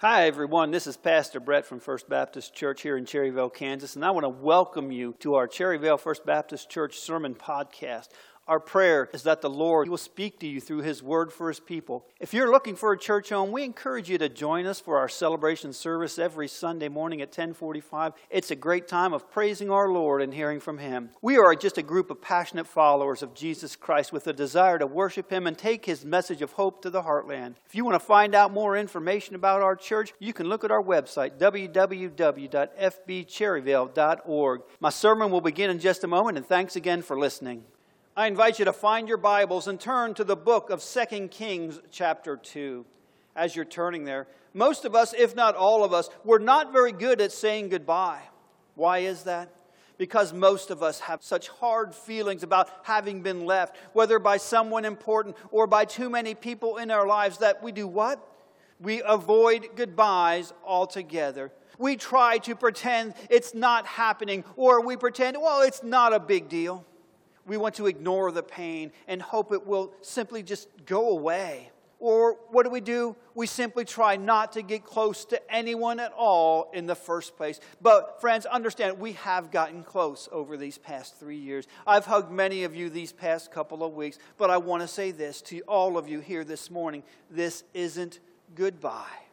Hi, everyone. This is Pastor Brett from First Baptist Church here in Cherryvale, Kansas, and I want to welcome you to our Cherryvale First Baptist Church Sermon Podcast. Our prayer is that the Lord will speak to you through His Word for His people. If you're looking for a church home, we encourage you to join us for our celebration service every Sunday morning at 1045. It's a great time of praising our Lord and hearing from Him. We are just a group of passionate followers of Jesus Christ with a desire to worship Him and take His message of hope to the heartland. If you want to find out more information about our church, you can look at our website, www.fbcherryvale.org. My sermon will begin in just a moment, and thanks again for listening. I invite you to find your Bibles and turn to the book of 2 Kings, chapter 2. As you're turning there, most of us, if not all of us, we're not very good at saying goodbye. Why is that? Because most of us have such hard feelings about having been left, whether by someone important or by too many people in our lives, that we do what? We avoid goodbyes altogether. We try to pretend it's not happening, or we pretend, well, it's not a big deal we want to ignore the pain and hope it will simply just go away. Or what do we do? We simply try not to get close to anyone at all in the first place. But, friends, understand, we have gotten close over these past three years. I've hugged many of you these past couple of weeks, but I want to say this to all of you here this morning this isn't goodbye.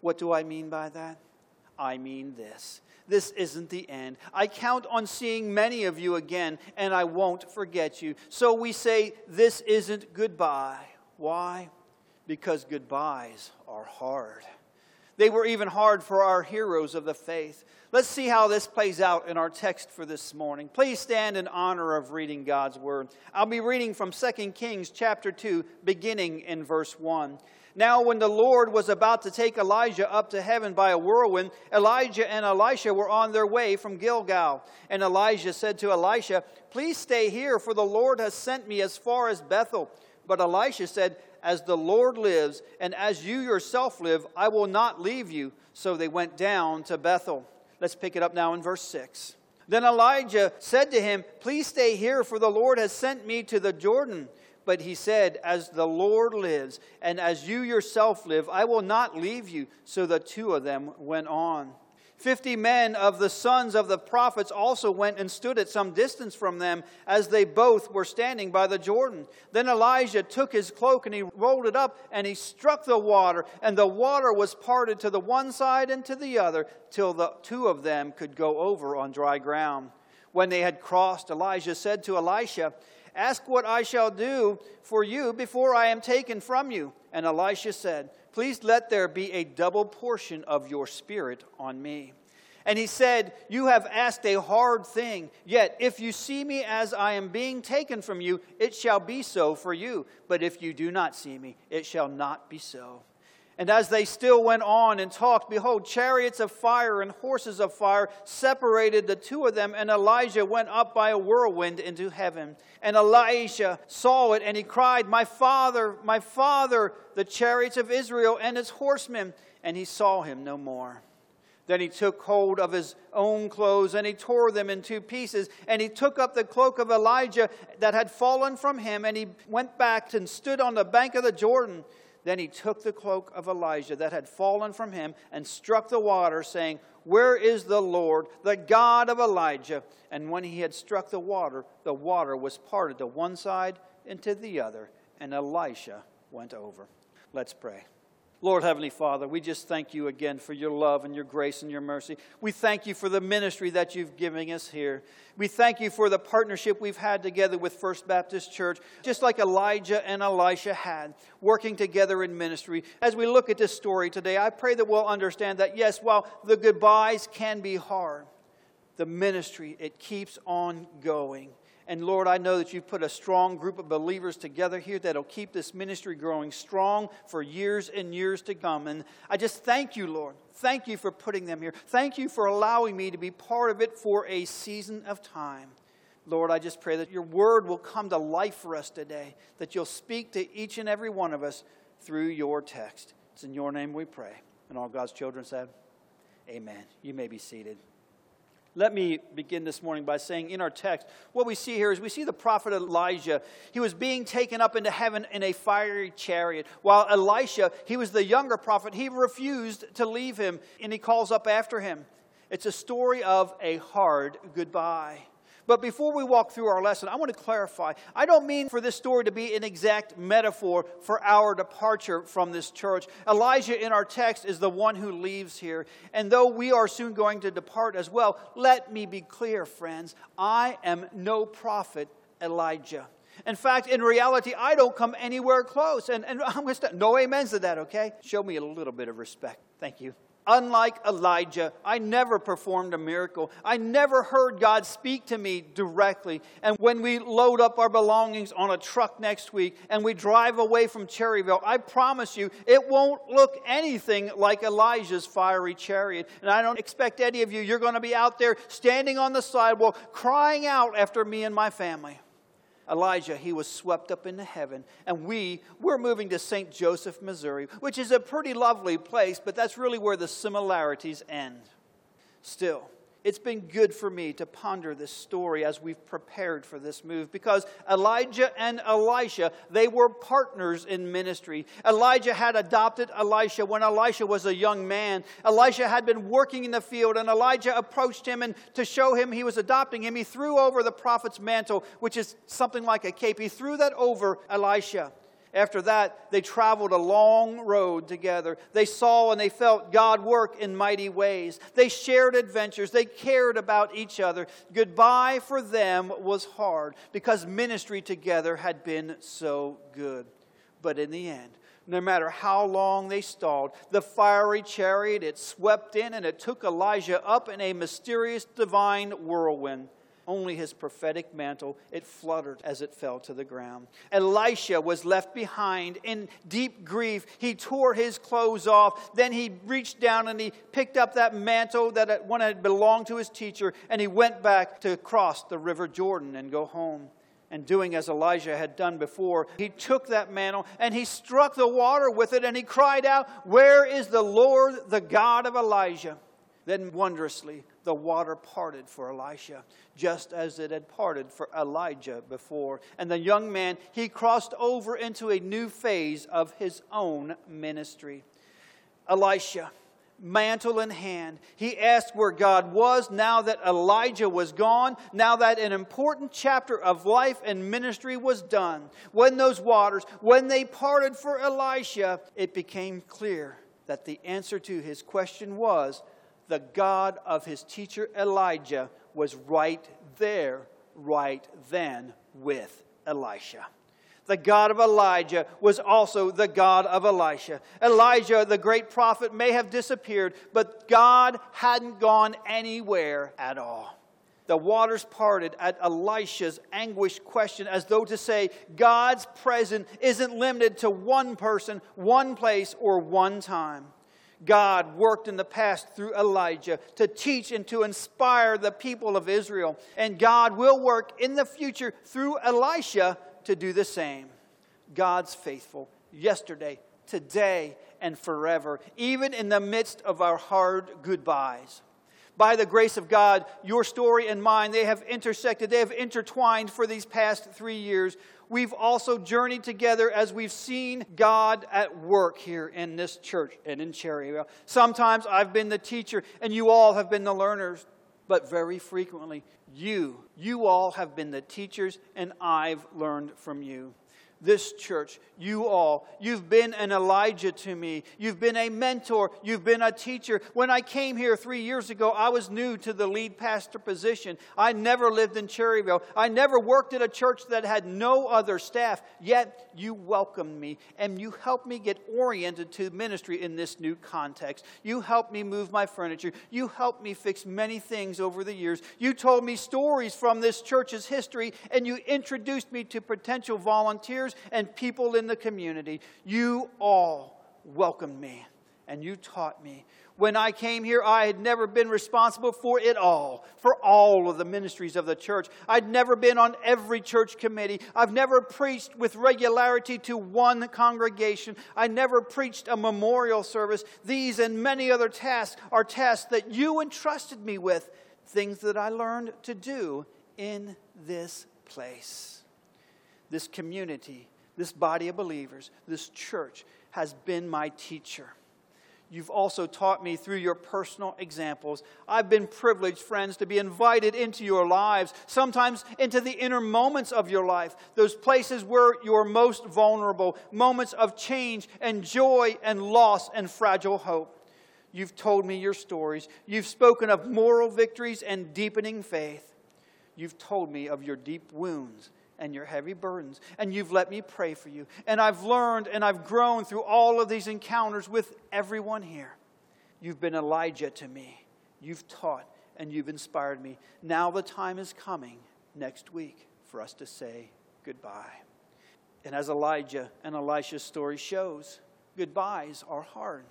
What do I mean by that? I mean this this isn't the end. I count on seeing many of you again, and I won't forget you. So we say, This isn't goodbye. Why? Because goodbyes are hard. They were even hard for our heroes of the faith. Let's see how this plays out in our text for this morning. Please stand in honor of reading God's word. I'll be reading from 2 Kings chapter 2, beginning in verse 1. Now, when the Lord was about to take Elijah up to heaven by a whirlwind, Elijah and Elisha were on their way from Gilgal. And Elijah said to Elisha, Please stay here, for the Lord has sent me as far as Bethel. But Elisha said, As the Lord lives, and as you yourself live, I will not leave you. So they went down to Bethel. Let's pick it up now in verse 6. Then Elijah said to him, Please stay here, for the Lord has sent me to the Jordan. But he said, As the Lord lives, and as you yourself live, I will not leave you. So the two of them went on. Fifty men of the sons of the prophets also went and stood at some distance from them as they both were standing by the Jordan. Then Elijah took his cloak and he rolled it up and he struck the water, and the water was parted to the one side and to the other till the two of them could go over on dry ground. When they had crossed, Elijah said to Elisha, Ask what I shall do for you before I am taken from you. And Elisha said, Please let there be a double portion of your spirit on me. And he said, You have asked a hard thing. Yet, if you see me as I am being taken from you, it shall be so for you. But if you do not see me, it shall not be so. And as they still went on and talked, behold, chariots of fire and horses of fire separated the two of them, and Elijah went up by a whirlwind into heaven. And Elisha saw it, and he cried, My father, my father, the chariots of Israel and its horsemen. And he saw him no more. Then he took hold of his own clothes and he tore them in two pieces. And he took up the cloak of Elijah that had fallen from him and he went back and stood on the bank of the Jordan. Then he took the cloak of Elijah that had fallen from him and struck the water, saying, Where is the Lord, the God of Elijah? And when he had struck the water, the water was parted to one side and to the other, and Elisha went over. Let's pray. Lord Heavenly Father, we just thank you again for your love and your grace and your mercy. We thank you for the ministry that you've given us here. We thank you for the partnership we've had together with First Baptist Church, just like Elijah and Elisha had, working together in ministry. As we look at this story today, I pray that we'll understand that, yes, while the goodbyes can be hard, the ministry, it keeps on going. And Lord, I know that you've put a strong group of believers together here that'll keep this ministry growing strong for years and years to come. And I just thank you, Lord. Thank you for putting them here. Thank you for allowing me to be part of it for a season of time. Lord, I just pray that your word will come to life for us today, that you'll speak to each and every one of us through your text. It's in your name we pray. And all God's children said, Amen. You may be seated. Let me begin this morning by saying in our text, what we see here is we see the prophet Elijah. He was being taken up into heaven in a fiery chariot, while Elisha, he was the younger prophet, he refused to leave him and he calls up after him. It's a story of a hard goodbye. But before we walk through our lesson, I want to clarify. I don't mean for this story to be an exact metaphor for our departure from this church. Elijah in our text is the one who leaves here. And though we are soon going to depart as well, let me be clear, friends. I am no prophet Elijah. In fact, in reality, I don't come anywhere close. And, and I'm going to. No amens to that, okay? Show me a little bit of respect. Thank you. Unlike Elijah, I never performed a miracle. I never heard God speak to me directly. And when we load up our belongings on a truck next week and we drive away from Cherryvale, I promise you it won't look anything like Elijah's fiery chariot. And I don't expect any of you, you're going to be out there standing on the sidewalk crying out after me and my family. Elijah, he was swept up into heaven. And we, we're moving to St. Joseph, Missouri, which is a pretty lovely place, but that's really where the similarities end. Still, it's been good for me to ponder this story as we've prepared for this move because Elijah and Elisha, they were partners in ministry. Elijah had adopted Elisha when Elisha was a young man. Elisha had been working in the field and Elijah approached him and to show him he was adopting him, he threw over the prophet's mantle, which is something like a cape. He threw that over Elisha. After that, they traveled a long road together. They saw and they felt God work in mighty ways. They shared adventures. They cared about each other. Goodbye for them was hard because ministry together had been so good. But in the end, no matter how long they stalled, the fiery chariot, it swept in and it took Elijah up in a mysterious divine whirlwind only his prophetic mantle. It fluttered as it fell to the ground. Elisha was left behind in deep grief. He tore his clothes off. Then he reached down and he picked up that mantle that one had belonged to his teacher, and he went back to cross the river Jordan and go home and doing as Elijah had done before, he took that mantle and he struck the water with it and he cried out, Where is the Lord, the God of Elijah? Then wondrously, the water parted for Elisha, just as it had parted for Elijah before. And the young man, he crossed over into a new phase of his own ministry. Elisha, mantle in hand, he asked where God was now that Elijah was gone, now that an important chapter of life and ministry was done. When those waters, when they parted for Elisha, it became clear that the answer to his question was the God of his teacher Elijah was right there, right then with Elisha. The God of Elijah was also the God of Elisha. Elijah, the great prophet, may have disappeared, but God hadn't gone anywhere at all. The waters parted at Elisha's anguished question, as though to say, God's presence isn't limited to one person, one place, or one time. God worked in the past through Elijah to teach and to inspire the people of Israel. And God will work in the future through Elisha to do the same. God's faithful yesterday, today, and forever, even in the midst of our hard goodbyes. By the grace of God, your story and mine, they have intersected, they have intertwined for these past three years we've also journeyed together as we've seen God at work here in this church and in Cherryvale. Sometimes I've been the teacher and you all have been the learners, but very frequently you, you all have been the teachers and I've learned from you this church, you all. You've been an Elijah to me. You've been a mentor. You've been a teacher. When I came here three years ago, I was new to the lead pastor position. I never lived in Cherryvale. I never worked at a church that had no other staff. Yet you welcomed me and you helped me get oriented to ministry in this new context. You helped me move my furniture. You helped me fix many things over the years. You told me stories from this church's history and you introduced me to potential volunteers and people in the community. You all welcomed me and you taught me. When I came here, I had never been responsible for it all, for all of the ministries of the church. I'd never been on every church committee. I've never preached with regularity to one congregation. I never preached a memorial service. These and many other tasks are tasks that you entrusted me with things that I learned to do in this place. This community, this body of believers, this church has been my teacher. You've also taught me through your personal examples. I've been privileged, friends, to be invited into your lives, sometimes into the inner moments of your life, those places where you're most vulnerable, moments of change and joy and loss and fragile hope. You've told me your stories. You've spoken of moral victories and deepening faith. You've told me of your deep wounds and your heavy burdens, and you've let me pray for you. And I've learned and I've grown through all of these encounters with everyone here. You've been Elijah to me. You've taught and you've inspired me. Now the time is coming next week for us to say goodbye. And as Elijah and Elisha's story shows, goodbyes are hard.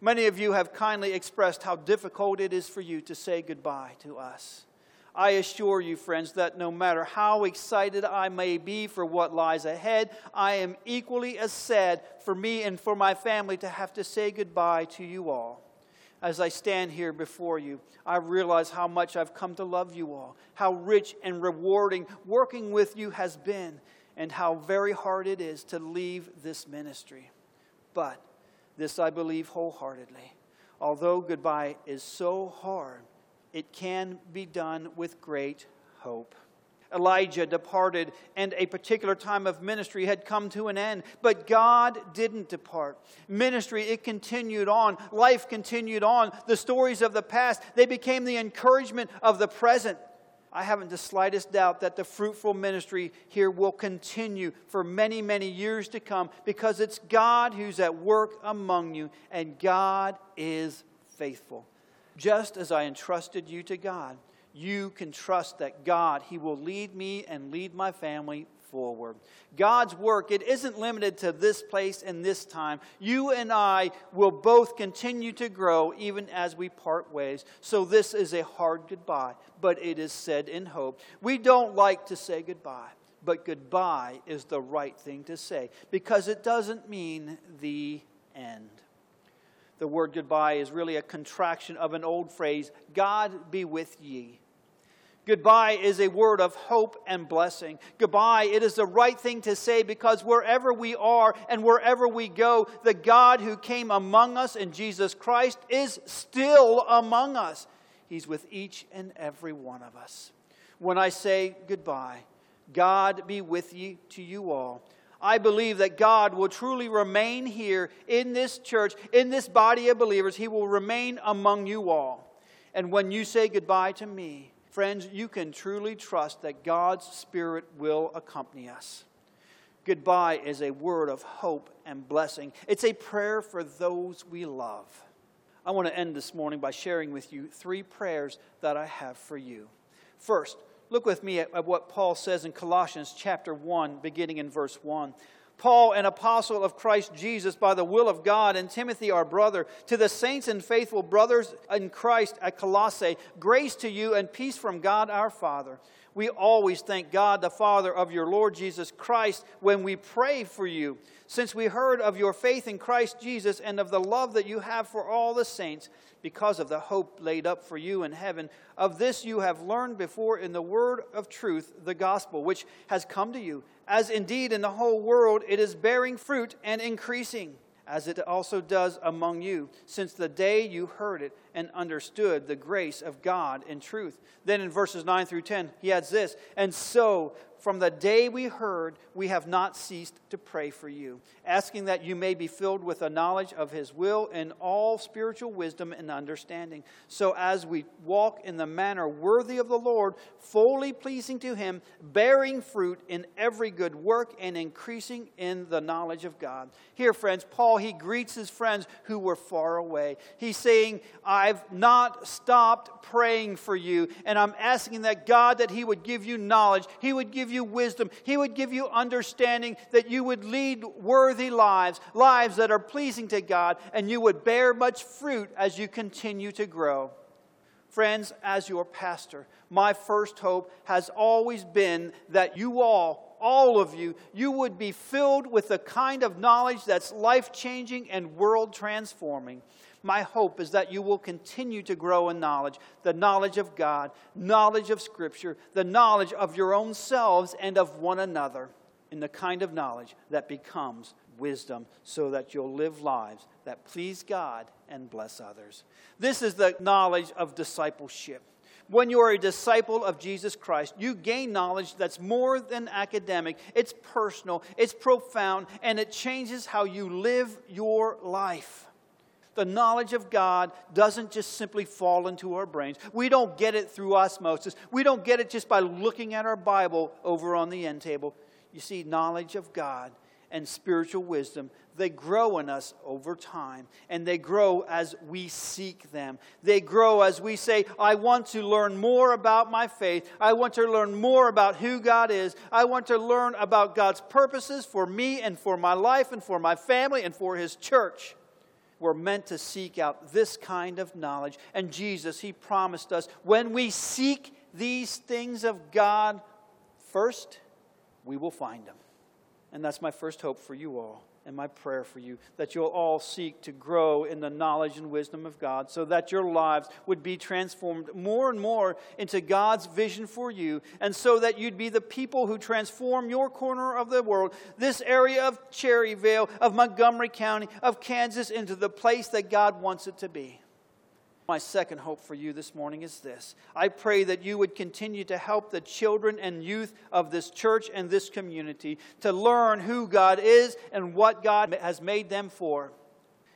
Many of you have kindly expressed how difficult it is for you to say goodbye to us. I assure you, friends, that no matter how excited I may be for what lies ahead, I am equally as sad for me and for my family to have to say goodbye to you all. As I stand here before you, I realize how much I've come to love you all, how rich and rewarding working with you has been, and how very hard it is to leave this ministry. But this I believe wholeheartedly. Although goodbye is so hard, it can be done with great hope. Elijah departed, and a particular time of ministry had come to an end. But God didn't depart. Ministry, it continued on. Life continued on. The stories of the past, they became the encouragement of the present. I haven't the slightest doubt that the fruitful ministry here will continue for many, many years to come because it's God who's at work among you, and God is faithful. Just as I entrusted you to God, you can trust that God, He will lead me and lead my family forward. God's work, it isn't limited to this place and this time. You and I will both continue to grow even as we part ways. So this is a hard goodbye, but it is said in hope. We don't like to say goodbye, but goodbye is the right thing to say because it doesn't mean the end the word goodbye is really a contraction of an old phrase God be with ye. Goodbye is a word of hope and blessing. Goodbye, it is the right thing to say because wherever we are and wherever we go, the God who came among us in Jesus Christ is still among us. He's with each and every one of us. When I say goodbye, God be with you to you all. I believe that God will truly remain here in this church, in this body of believers. He will remain among you all. And when you say goodbye to me, friends, you can truly trust that God's Spirit will accompany us. Goodbye is a word of hope and blessing, it's a prayer for those we love. I want to end this morning by sharing with you three prayers that I have for you. First, Look with me at, at what Paul says in Colossians chapter 1, beginning in verse 1. Paul, an apostle of Christ Jesus by the will of God, and Timothy, our brother, to the saints and faithful brothers in Christ at Colossae, grace to you and peace from God our Father. We always thank God, the Father of your Lord Jesus Christ, when we pray for you, since we heard of your faith in Christ Jesus and of the love that you have for all the saints because of the hope laid up for you in heaven. Of this you have learned before in the word of truth, the gospel, which has come to you, as indeed in the whole world it is bearing fruit and increasing, as it also does among you, since the day you heard it and understood the grace of God in truth. Then in verses 9 through 10, he adds this, and so from the day we heard, we have not ceased to pray for you, asking that you may be filled with a knowledge of His will and all spiritual wisdom and understanding, so as we walk in the manner worthy of the Lord, fully pleasing to Him, bearing fruit in every good work and increasing in the knowledge of God. Here, friends, Paul, he greets his friends who were far away. He's saying, I've not stopped praying for you, and I'm asking that God, that He would give you knowledge, He would give you wisdom. He would give you understanding that you would lead worthy lives, lives that are pleasing to God, and you would bear much fruit as you continue to grow. Friends, as your pastor, my first hope has always been that you all all of you, you would be filled with the kind of knowledge that's life changing and world transforming. My hope is that you will continue to grow in knowledge the knowledge of God, knowledge of Scripture, the knowledge of your own selves and of one another, in the kind of knowledge that becomes wisdom, so that you'll live lives that please God and bless others. This is the knowledge of discipleship. When you are a disciple of Jesus Christ, you gain knowledge that's more than academic. It's personal, it's profound, and it changes how you live your life. The knowledge of God doesn't just simply fall into our brains. We don't get it through osmosis. We don't get it just by looking at our Bible over on the end table. You see, knowledge of God and spiritual wisdom, they grow in us over time, and they grow as we seek them. They grow as we say, I want to learn more about my faith. I want to learn more about who God is. I want to learn about God's purposes for me and for my life and for my family and for His church we're meant to seek out this kind of knowledge. And Jesus, He promised us when we seek these things of God first, we will find them. And that's my first hope for you all and my prayer for you that you'll all seek to grow in the knowledge and wisdom of God so that your lives would be transformed more and more into God's vision for you and so that you'd be the people who transform your corner of the world, this area of Cherryvale, of Montgomery County, of Kansas, into the place that God wants it to be. My second hope for you this morning is this. I pray that you would continue to help the children and youth of this church and this community to learn who God is and what God has made them for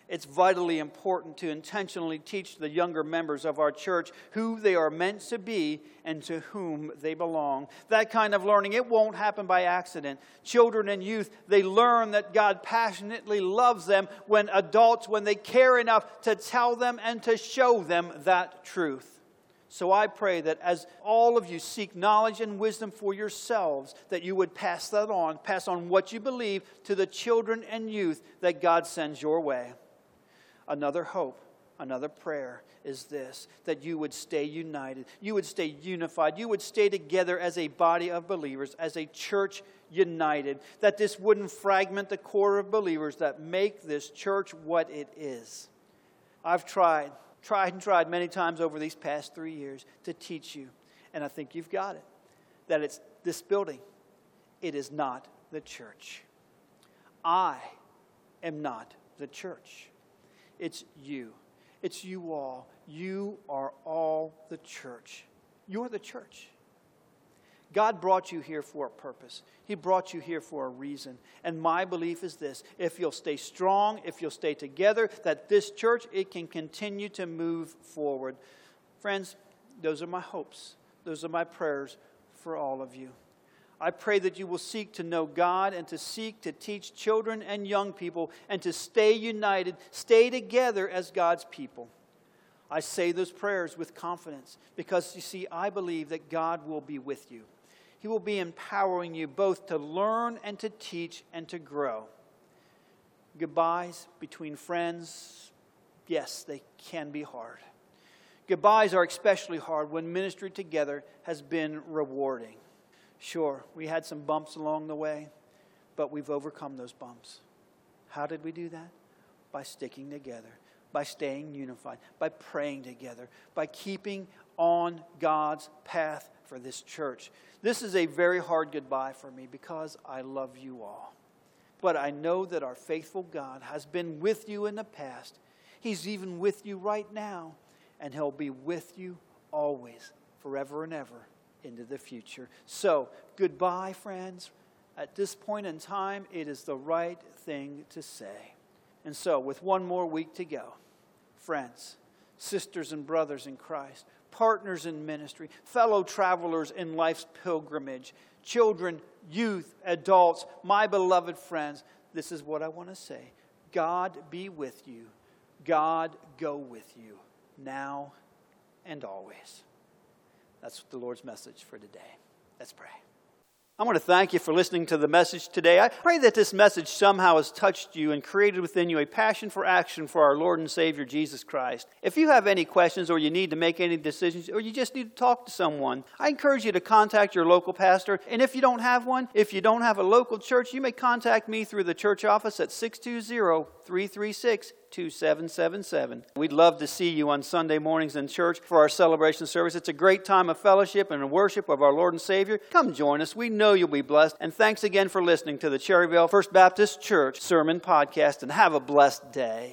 it's vitally important to intentionally teach the younger members of our church who they are meant to be and to whom they belong. That kind of learning, it won't happen by accident. Children and youth, they learn that God passionately loves them when adults, when they care enough to tell them and to show them that truth. So I pray that as all of you seek knowledge and wisdom for yourselves, that you would pass that on, pass on what you believe to the children and youth that God sends your way. Another hope, another prayer is this that you would stay united, you would stay unified, you would stay together as a body of believers, as a church united, that this wouldn't fragment the core of believers that make this church what it is. I've tried, tried and tried many times over these past three years to teach you, and I think you've got it that it's this building, it is not the church. I am not the church. It's you. It's you all. You are all the church. You're the church. God brought you here for a purpose. He brought you here for a reason. And my belief is this if you'll stay strong, if you'll stay together, that this church it can continue to move forward. Friends, those are my hopes. Those are my prayers for all of you. I pray that you will seek to know God and to seek to teach children and young people and to stay united, stay together as God's people. I say those prayers with confidence because you see, I believe that God will be with you. He will be empowering you both to learn and to teach and to grow. Goodbyes between friends, yes, they can be hard. Goodbyes are especially hard when ministry together has been rewarding. Sure, we had some bumps along the way, but we've overcome those bumps. How did we do that? By sticking together, by staying unified, by praying together, by keeping on God's path for this church. This is a very hard goodbye for me because I love you all. But I know that our faithful God has been with you in the past. He's even with you right now, and He'll be with you always, forever and ever into the future. So, goodbye, friends. At this point in time, it is the right thing to say. And so, with one more week to go, friends, sisters and brothers in Christ, partners in ministry, fellow travelers in life's pilgrimage, children, youth, adults, my beloved friends, this is what I want to say God be with you. God go with you now and always. That's the Lord's message for today. Let's pray. I want to thank you for listening to the message today. I pray that this message somehow has touched you and created within you a passion for action for our Lord and Savior Jesus Christ. If you have any questions or you need to make any decisions or you just need to talk to someone, I encourage you to contact your local pastor. And if you don't have one, if you don't have a local church, you may contact me through the church office at 620 336 2777. We'd love to see you on Sunday mornings in church for our celebration service. It's a great time of fellowship and worship of our Lord and Savior. Come join us. We know you'll be blessed. And thanks again for listening to the Cherryvale First Baptist Church Sermon Podcast, and have a blessed day.